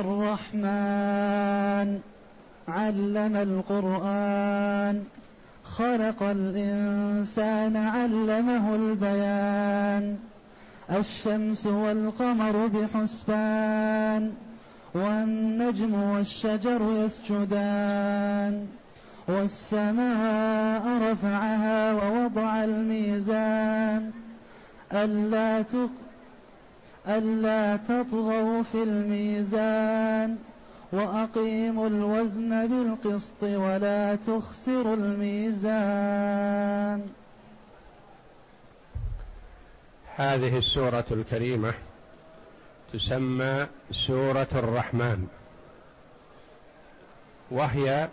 الرحمن علم القرآن خلق الإنسان علمه البيان. الشمس والقمر بحسبان والنجم والشجر يسجدان. والسماء رفعها ووضع الميزان. ألا تق ألا تطغوا في الميزان وأقيموا الوزن بالقسط ولا تخسروا الميزان. هذه السورة الكريمة تسمى سورة الرحمن وهي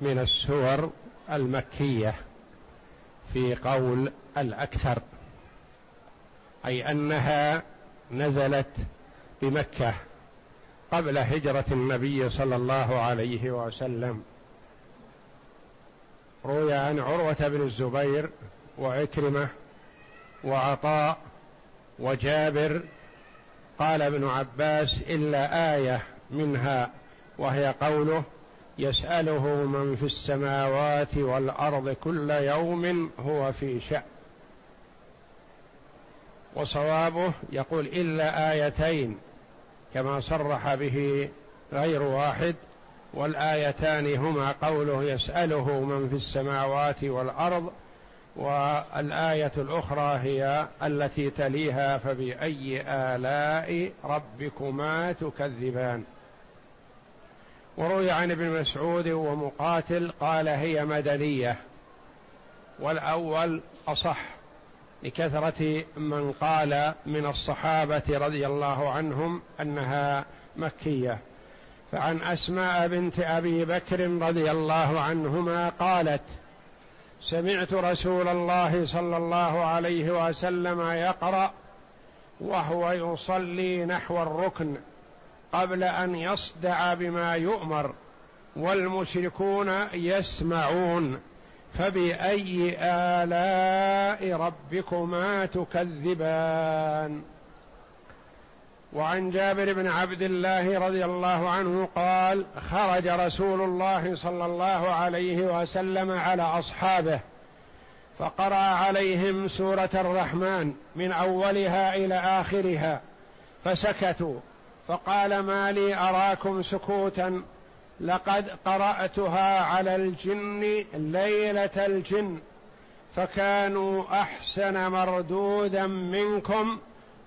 من السور المكية في قول الأكثر أي أنها نزلت بمكة قبل هجرة النبي صلى الله عليه وسلم. روي عن عروة بن الزبير وعكرمة وعطاء وجابر. قال ابن عباس إلا آية منها وهي قوله يسأله من في السماوات والأرض كل يوم هو في شأن. وصوابه يقول إلا آيتين كما صرح به غير واحد والآيتان هما قوله يسأله من في السماوات والأرض والآية الأخرى هي التي تليها فبأي آلاء ربكما تكذبان. وروي عن ابن مسعود ومقاتل قال هي مدنية والأول أصح لكثرة من قال من الصحابة رضي الله عنهم أنها مكية. فعن أسماء بنت أبي بكر رضي الله عنهما قالت سمعت رسول الله صلى الله عليه وسلم يقرأ وهو يصلي نحو الركن قبل أن يصدع بما يؤمر والمشركون يسمعون. فبأي آلاء ربكما تكذبان؟ وعن جابر بن عبد الله رضي الله عنه قال خرج رسول الله صلى الله عليه وسلم على أصحابه فقرأ عليهم سورة الرحمن من أولها إلى آخرها فسكتوا فقال ما لي أراكم سكوتا لقد قرأتها على الجن ليلة الجن فكانوا أحسن مردودا منكم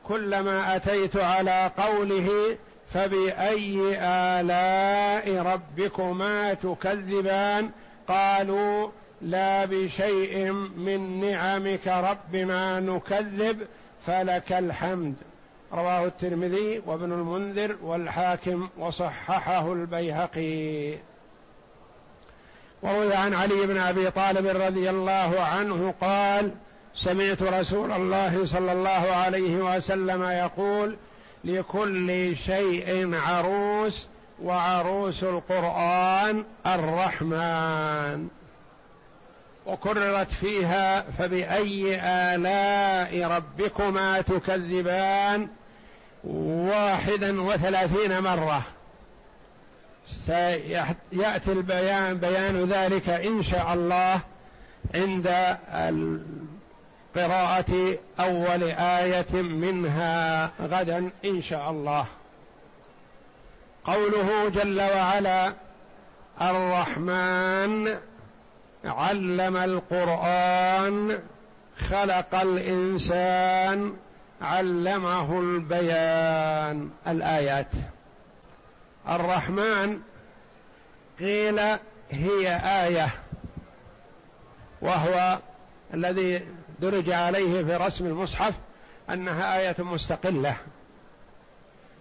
كلما أتيت على قوله فبأي آلاء ربكما تكذبان؟ قالوا لا بشيء من نعمك ربنا نكذب فلك الحمد. رواه الترمذي وابن المنذر والحاكم وصححه البيهقي. وروي عن علي بن أبي طالب رضي الله عنه قال سمعت رسول الله صلى الله عليه وسلم يقول لكل شيء عروس وعروس القرآن الرحمن. وكررت فيها فبأي آلاء ربكما تكذبان واحدا وثلاثين مرة. سيأتي البيان بيان ذلك إن شاء الله عند قراءة أول آية منها غدا إن شاء الله. قوله جل وعلا الرحمن علم القرآن خلق الإنسان علمه البيان. الآيات. الرحمن قيل هي آية وهو الذي درج عليه في رسم المصحف أنها آية مستقلة.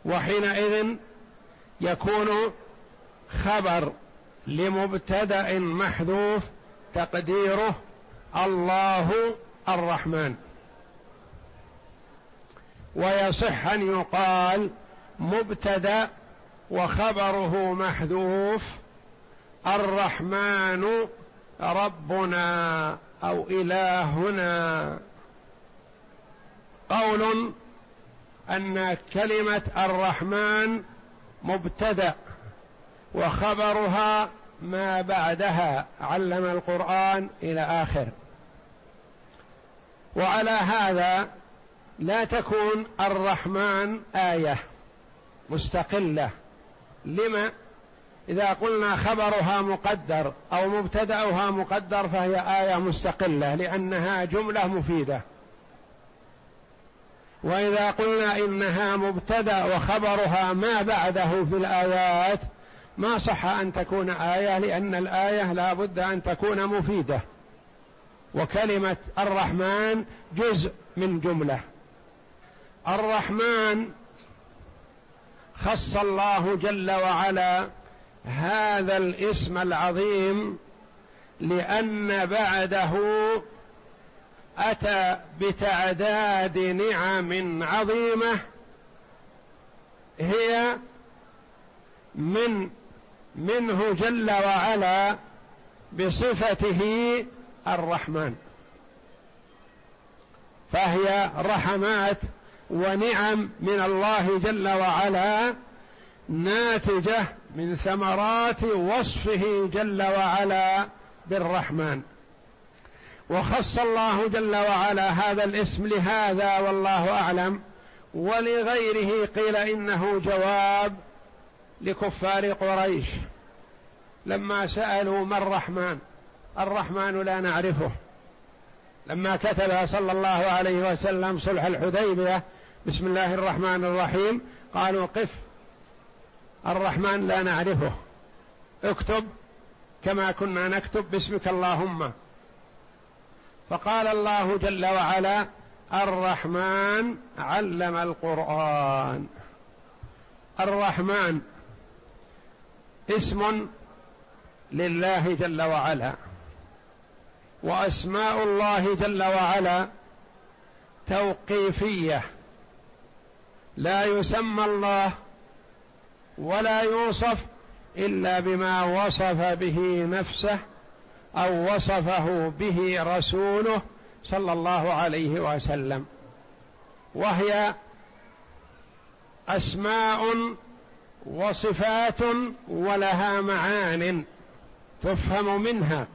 وحينئذ يكون خبر لمبتدأ محذوف تقديره الله الرحمن. ويصح أن يقال مبتدأ وخبره محذوف الرحمن ربنا أو إلهنا. قول أن كلمة الرحمن مبتدأ وخبرها ما بعدها علم القرآن إلى آخر. وعلى هذا لا تكون الرحمن آية مستقلة. لما؟ إذا قلنا خبرها مقدر أو مبتدأها مقدر فهي آية مستقلة لأنها جملة مفيدة. وإذا قلنا إنها مبتدأ وخبرها ما بعده في الآيات ما صح أن تكون آية لأن الآية لا بد أن تكون مفيدة. وكلمة الرحمن جزء من جملة. الرحمن خص الله جل وعلا هذا الاسم العظيم لأن بعده أتى بتعداد نعم عظيمة هي من منه جل وعلا بصفته الرحمن. فهي رحمات ونعم من الله جل وعلا ناتجة من ثمرات وصفه جل وعلا بالرحمن. وخص الله جل وعلا هذا الاسم لهذا والله أعلم. ولغيره قيل إنه جواب لكفار قريش لما سألوا ما الرحمن؟ الرحمن لا نعرفه. لما كتب صلى الله عليه وسلم صلح الحديبية بسم الله الرحمن الرحيم قالوا قف الرحمن لا نعرفه. اكتب كما كنا نكتب باسمك اللهم. فقال الله جل وعلا الرحمن علم القرآن. الرحمن اسم لله جل وعلا وأسماء الله جل وعلا توقيفية. لا يسمى الله ولا يوصف إلا بما وصف به نفسه أو وصفه به رسوله صلى الله عليه وسلم. وهي أسماء وصفات ولها معان تفهم منها.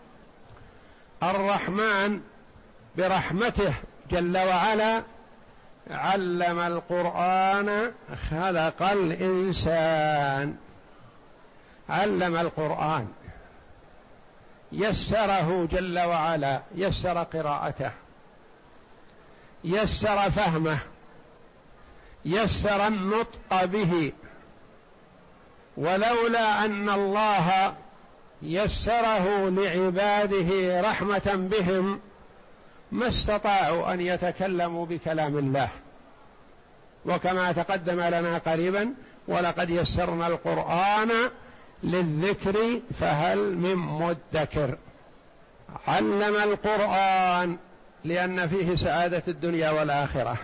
الرحمن برحمته جل وعلا علم القرآن خلق الإنسان. علم القرآن. يسره جل وعلا يسر قراءته يسر فهمه يسر النطق به. ولولا أن الله يسره لعباده رحمة بهم ما استطاعوا أن يتكلموا بكلام الله. وكما تقدم لنا قريبا ولقد يسرنا القرآن للذكر فهل من مدكر. علم القرآن لأن فيه سعادة الدنيا والآخرة.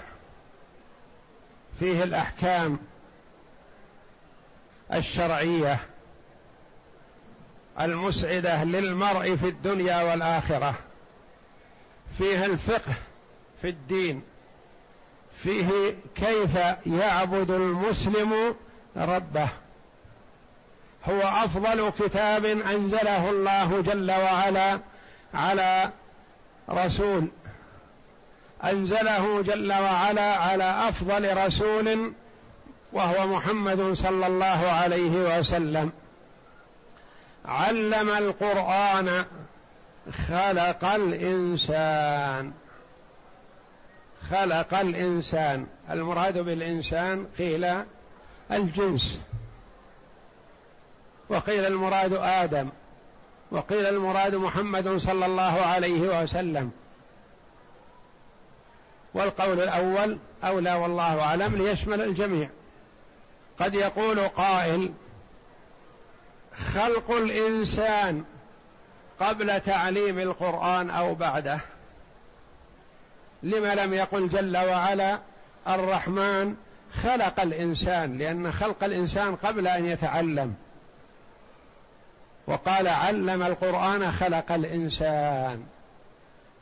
فيه الأحكام. الشرعية المسعدة للمرء في الدنيا والآخرة. فيه الفقه في الدين. فيه كيف يعبد المسلم ربه. هو أفضل كتاب أنزله الله جل وعلا على رسول. أنزله جل وعلا على أفضل رسول وهو محمد صلى الله عليه وسلم. علم القرآن خلق الإنسان. خلق الإنسان. المراد بالإنسان قيل الجنس. وقيل المراد آدم. وقيل المراد محمد صلى الله عليه وسلم. والقول الأول أولى والله أعلم ليشمل الجميع. قد يقول قائل خلق الإنسان قبل تعليم القرآن أو بعده. لما لم يقل جل وعلا الرحمن خلق الإنسان لأن خلق الإنسان قبل أن يتعلم. وقال علم القرآن خلق الإنسان.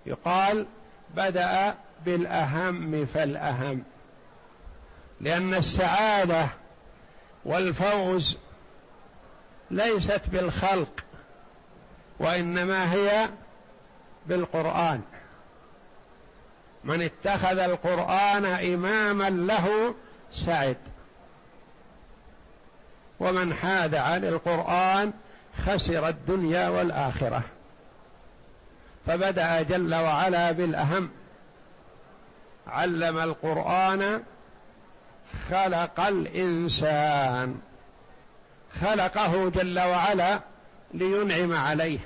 يقال بدأ بالأهم فالأهم. لأن السعادة والفوز ليست بالخلق وإنما هي بالقرآن. من اتخذ القرآن إماما له سعد. ومن حاد عن القرآن خسر الدنيا والآخرة. فبدأ جل وعلا بالأهم. علم القرآن خلق الإنسان. خلقه جل وعلا لينعم عليه.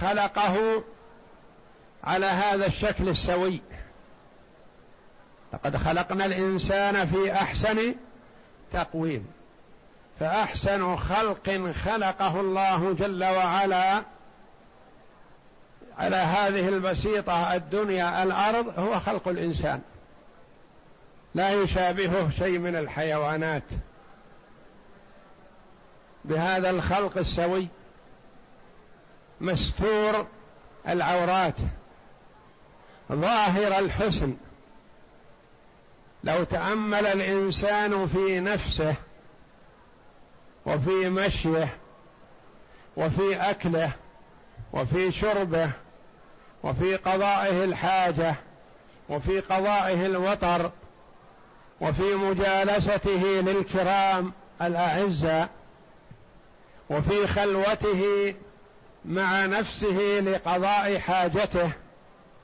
خلقه على هذا الشكل السوي. لقد خلقنا الإنسان في أحسن تقويم. فأحسن خلق خلقه الله جل وعلا على هذه البسيطة الدنيا الأرض هو خلق الإنسان. لا يشابهه شيء من الحيوانات. بهذا الخلق السوي مستور العورات ظاهر الحسن. لو تأمل الإنسان في نفسه وفي مشيه وفي أكله وفي شربه وفي قضائه الحاجة وفي قضائه الوطر وفي مجالسته للكرام الاعزاء وفي خلوته مع نفسه لقضاء حاجته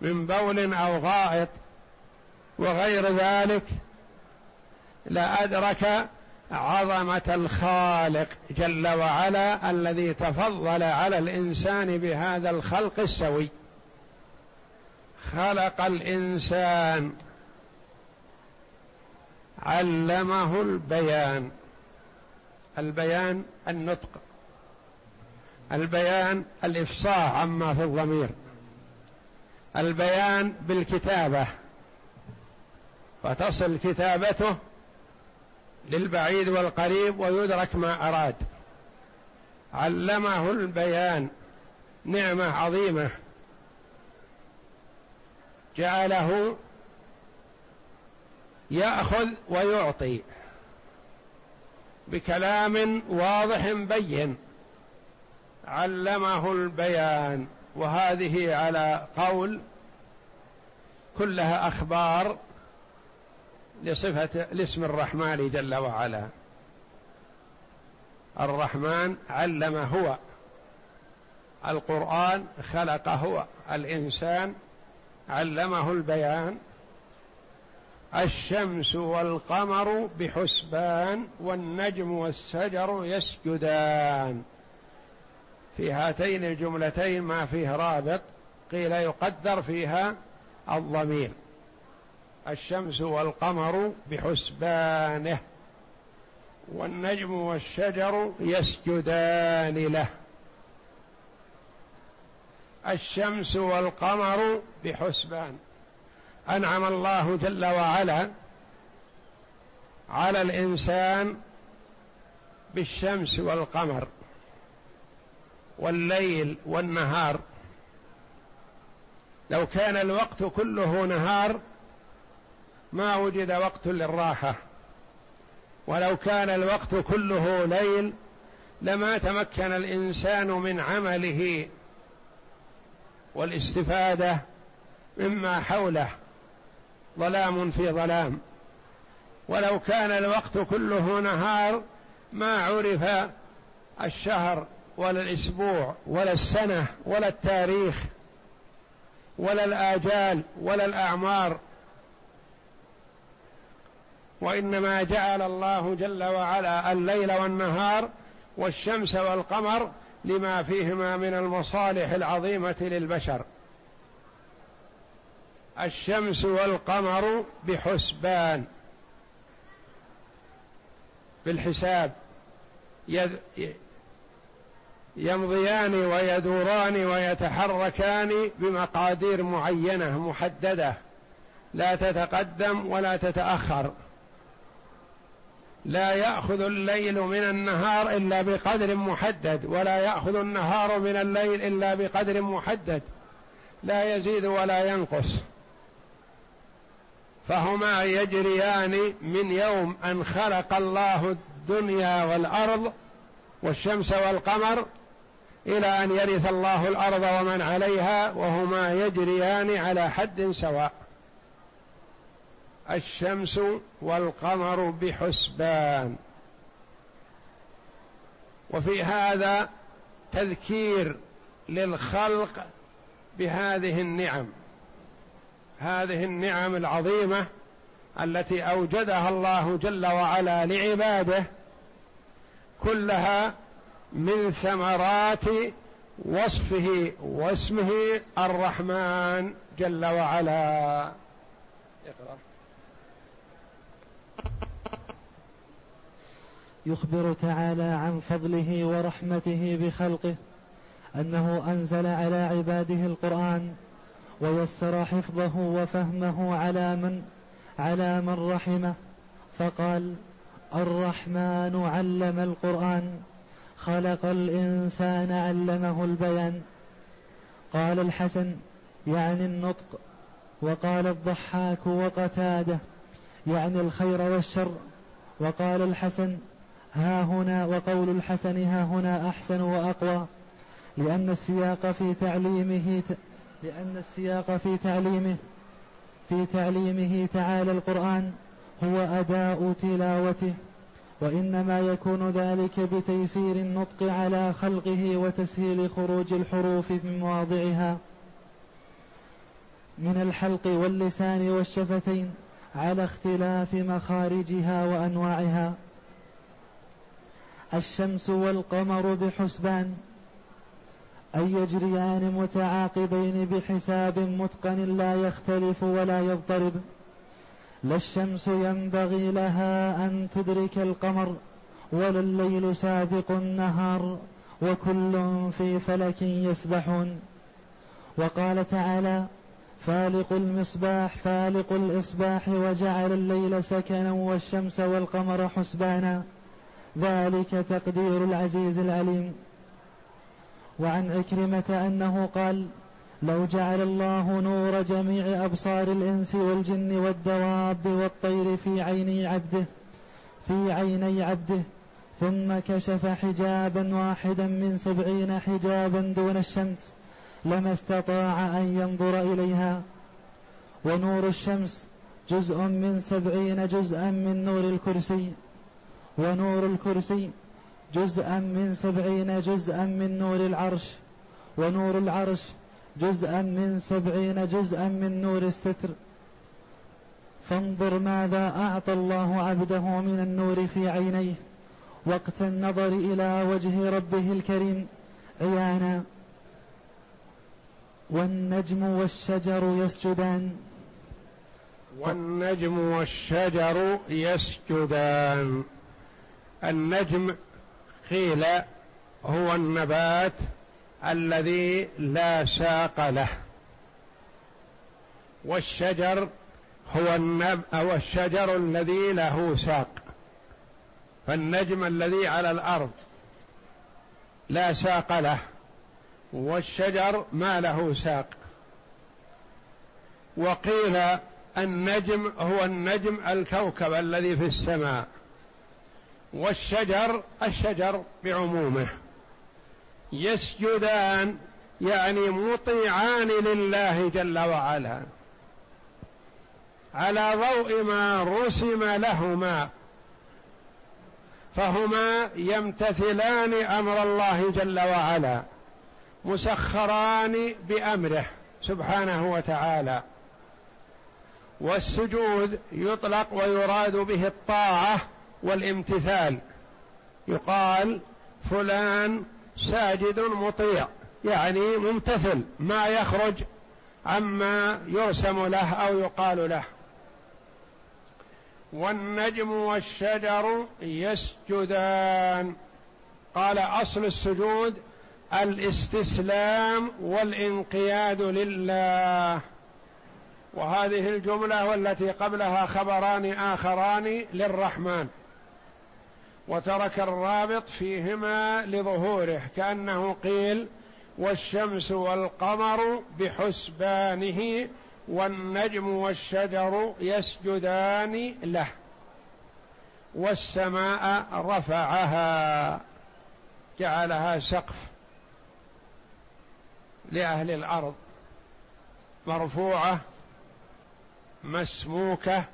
من بول أو غائط وغير ذلك لادرك عظمة الخالق جل وعلا الذي تفضل على الإنسان بهذا الخلق السوي. خلق الإنسان علمه البيان. البيان النطق. البيان الإفصاح عما في الضمير. البيان بالكتابة. فتصل كتابته للبعيد والقريب ويدرك ما أراد. علمه البيان. نعمة عظيمة. جعله يأخذ ويعطي بكلام واضح بين علمه البيان وهذه على قول كلها أخبار لصفه لاسم الرحمن جل وعلا. الرحمن علم هو. القرآن خلق هو. الإنسان علمه البيان. الشمس والقمر بحسبان والنجم والشجر يسجدان. في هاتين الجملتين ما فيه رابط قيل يقدر فيها الضمير. الشمس والقمر بحسبانه والنجم والشجر يسجدان له. الشمس والقمر بحسبان. أنعم الله جل وعلا على الإنسان بالشمس والقمر والليل والنهار. لو كان الوقت كله نهار ما وجد وقت للراحة. ولو كان الوقت كله ليل لما تمكن الإنسان من عمله والاستفادة مما حوله. ظلام في ظلام. ولو كان الوقت كله نهار ما عرف الشهر ولا الأسبوع ولا السنة ولا التاريخ ولا الآجال ولا الأعمار. وإنما جعل الله جل وعلا الليل والنهار والشمس والقمر لما فيهما من المصالح العظيمة للبشر. الشمس والقمر بحسبان. بالحساب. يمضيان ويدوران ويتحركان بمقادير معينة محددة. لا تتقدم ولا تتأخر. لا يأخذ الليل من النهار إلا بقدر محدد ولا يأخذ النهار من الليل إلا بقدر محدد. لا يزيد ولا ينقص. فهما يجريان من يوم أن خلق الله الدنيا والأرض والشمس والقمر إلى أن يرث الله الأرض ومن عليها وهما يجريان على حد سواء. الشمس والقمر بحسبان. وفي هذا تذكير للخلق بهذه النعم. هذه النعم العظيمة التي أوجدها الله جل وعلا لعباده كلها من ثمرات وصفه واسمه الرحمن جل وعلا. اقرأ. يخبر تعالى عن فضله ورحمته بخلقه أنه أنزل على عباده القرآن ويسر حفظه وفهمه على من على من رحمه. فقال الرحمن علم القرآن خلق الإنسان علمه البيان. قال الحسن يعني النطق. وقال الضحاك وقتاده يعني الخير والشر. وقال الحسن ها هنا وقول الحسن ها هنا أحسن وأقوى لأن السياق في تعليمه لأن السياق في تعليمه في تعليمه تعالى القرآن هو أداء تلاوته وإنما يكون ذلك بتيسير النطق على خلقه وتسهيل خروج الحروف من مواضعها. من الحلق واللسان والشفتين على اختلاف مخارجها وأنواعها. الشمس والقمر بحسبان أي يجريان متعاقبين بحساب متقن لا يختلف ولا يضطرب. لا الشمس ينبغي لها أن تدرك القمر ولا الليل سابق النهار وكل في فلك يسبحون. وقال تعالى فالق المصباح فالق الإصباح وجعل الليل سكنا والشمس والقمر حسبانا. ذلك تقدير العزيز العليم. وعن عكرمة أنه قال لو جعل الله نور جميع أبصار الإنس والجن والدواب والطير في عيني عبده في عيني عبده ثم كشف حجابا واحدا من سبعين حجابا دون الشمس لما استطاع أن ينظر إليها. ونور الشمس جزء من سبعين جزءا من نور الكرسي ونور الكرسي جزءا من سبعين جزءا من نور العرش ونور العرش جزءا من سبعين جزءا من نور الستر. فانظر ماذا أعطى الله عبده من النور في عينيه. وقت النظر إلى وجه ربه الكريم عيانا. والنجم والشجر يسجدان. والنجم والشجر يسجدان. النجم قيل هو النبات الذي لا ساق له. والشجر هو النب أو الشجر الذي له ساق. فالنجم الذي على الأرض لا ساق له والشجر ما له ساق. وقيل النجم هو النجم الكوكب الذي في السماء. والشجر الشجر بعمومه. يسجدان يعني مطيعان لله جل وعلا. على ضوء ما رسم لهما. فهما يمتثلان أمر الله جل وعلا. مسخران بأمره سبحانه وتعالى. والسجود يطلق ويراد به الطاعة. والامتثال. يقال فلان ساجد مطيع يعني ممتثل ما يخرج عما يرسم له أو يقال له. والنجم والشجر يسجدان. قال أصل السجود الاستسلام والانقياد لله. وهذه الجملة والتي قبلها خبران آخران للرحمن. وترك الرابط فيهما لظهوره كأنه قيل والشمس والقمر بحسبانه والنجم والشجر يسجدان له والسماء رفعها جعلها سقف لأهل الأرض مرفوعة مسموكة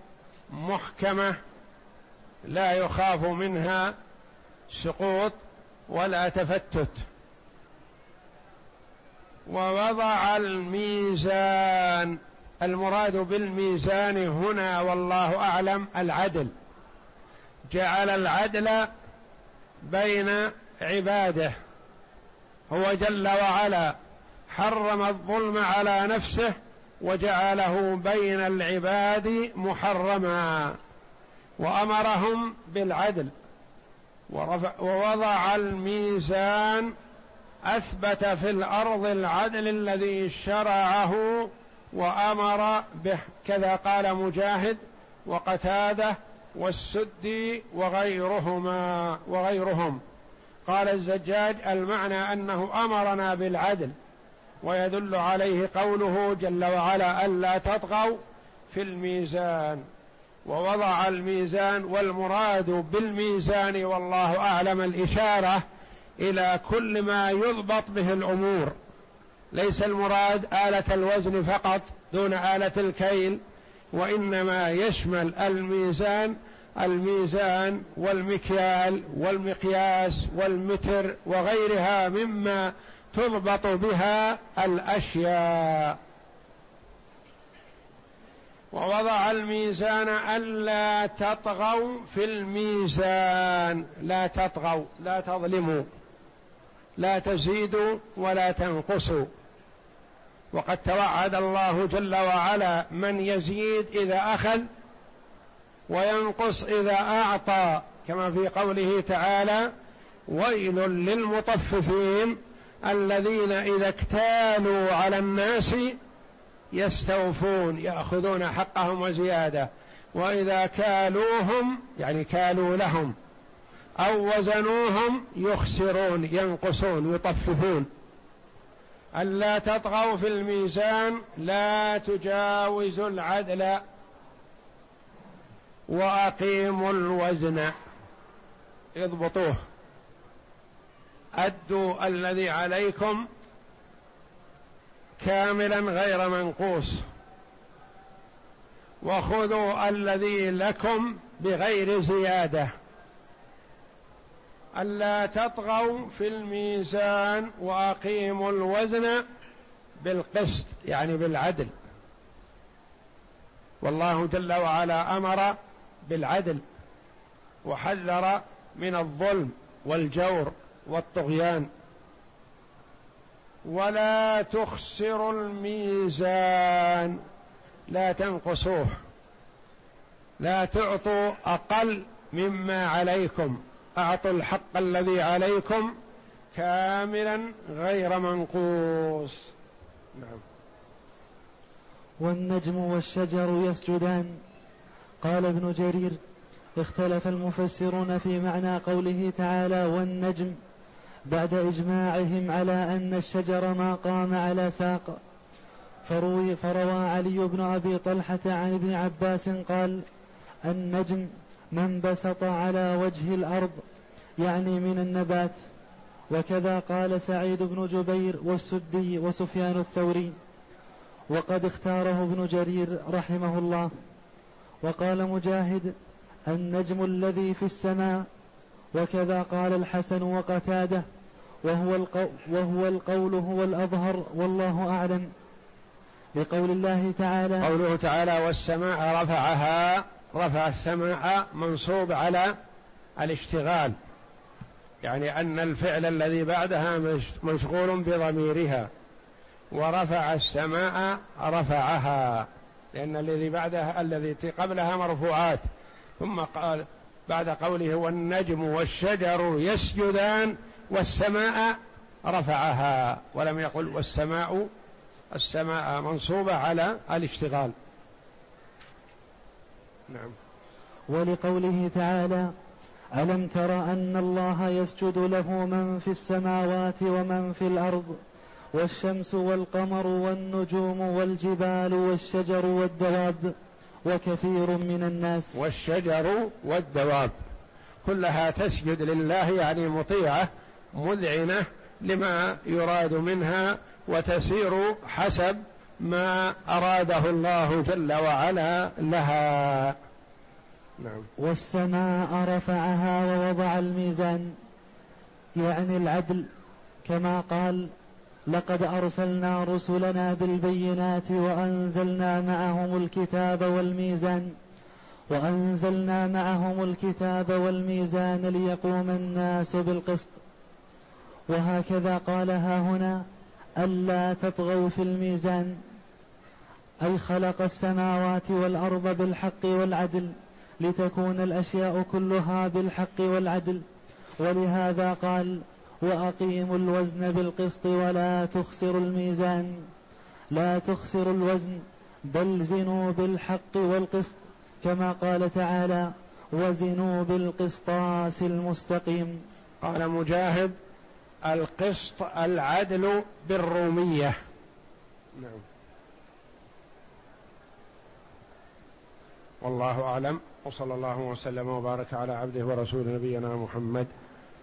محكمة لا يخاف منها سقوط ولا تفتت. ووضع الميزان المراد بالميزان هنا والله أعلم العدل. جعل العدل بين عباده. هو جل وعلا حرم الظلم على نفسه وجعله بين العباد محرما. وأمرهم بالعدل. ووضع الميزان أثبت في الأرض العدل الذي شرعه وأمر به. كذا قال مجاهد وقتادة والسدي وغيرهما وغيرهم. قال الزجاج المعنى أنه أمرنا بالعدل. ويدل عليه قوله جل وعلا ألا تطغوا في الميزان. ووضع الميزان والمراد بالميزان والله أعلم الإشارة إلى كل ما يضبط به الأمور. ليس المراد آلة الوزن فقط دون آلة الكيل وإنما يشمل الميزان الميزان والمكيال والمقياس والمتر وغيرها مما تضبط بها الأشياء. ووضع الميزان ألا تطغوا في الميزان. لا تطغوا لا تظلموا لا تزيدوا ولا تنقصوا. وقد توعد الله جل وعلا من يزيد إذا أخذ وينقص إذا أعطى كما في قوله تعالى ويل للمطففين الذين إذا اكتالوا على الناس يستوفون يأخذون حقهم وزيادة. وإذا كالوهم يعني كالوا لهم أو وزنوهم يخسرون ينقصون يطففون. ألا تطغوا في الميزان لا تجاوزوا العدل وأقيموا الوزن. اضبطوه. أدوا الذي عليكم كاملا غير منقوص. وخذوا الذي لكم بغير زيادة. ألا تطغوا في الميزان وأقيموا الوزن بالقسط يعني بالعدل. والله جل وعلا أمر بالعدل وحذر من الظلم والجور والطغيان. ولا تخسروا الميزان. لا تنقصوه. لا تعطوا أقل مما عليكم. أعطوا الحق الذي عليكم كاملا غير منقوص. نعم. والنجم والشجر يسجدان. قال ابن جرير اختلف المفسرون في معنى قوله تعالى والنجم. بعد إجماعهم على أن الشجر ما قام على ساق. فروي فروى علي بن أبي طلحة عن ابن عباس قال النجم من بسط على وجه الأرض يعني من النبات. وكذا قال سعيد بن جبير والسدي وسفيان الثوري. وقد اختاره ابن جرير رحمه الله. وقال مجاهد النجم الذي في السماء وكذا قال الحسن وقتاده وهو, القو وهو القول هو الأظهر والله أعلم. لقول الله تعالى قوله تعالى والسماء رفعها رفع السماء منصوب على الاشتغال. يعني أن الفعل الذي بعدها مشغول بضميرها. ورفع السماء رفعها لأن الذي بعدها الذي قبلها مرفوعات. ثم قال بعد قوله والنجم والشجر يسجدان والسماء رفعها ولم يقل والسماء السماء منصوبة على الاشتغال. نعم. ولقوله تعالى ألم تر أن الله يسجد له من في السماوات ومن في الأرض والشمس والقمر والنجوم والجبال والشجر والدواب وكثير من الناس. والشجر والدواب. كلها تسجد لله يعني مطيعة مذعنة لما يراد منها وتسير حسب ما أراده الله جل وعلا لها. نعم. والسماء رفعها ووضع الميزان يعني العدل كما قال لقد أرسلنا رسلنا بالبينات وأنزلنا معهم الكتاب والميزان وأنزلنا معهم الكتاب والميزان ليقوم الناس بالقسط. وهكذا قالها هنا ألا تطغوا في الميزان. أي خلق السماوات والأرض بالحق والعدل لتكون الأشياء كلها بالحق والعدل. ولهذا قال وأقيموا الوزن بالقسط ولا تخسروا الميزان. لا تخسروا الوزن بل زنوا بالحق والقسط كما قال تعالى وزنوا بالقسطاس المستقيم. قال مجاهد القسط العدل بالرومية. نعم. والله أعلم وصلى الله وسلم وبارك على عبده ورسول نبينا محمد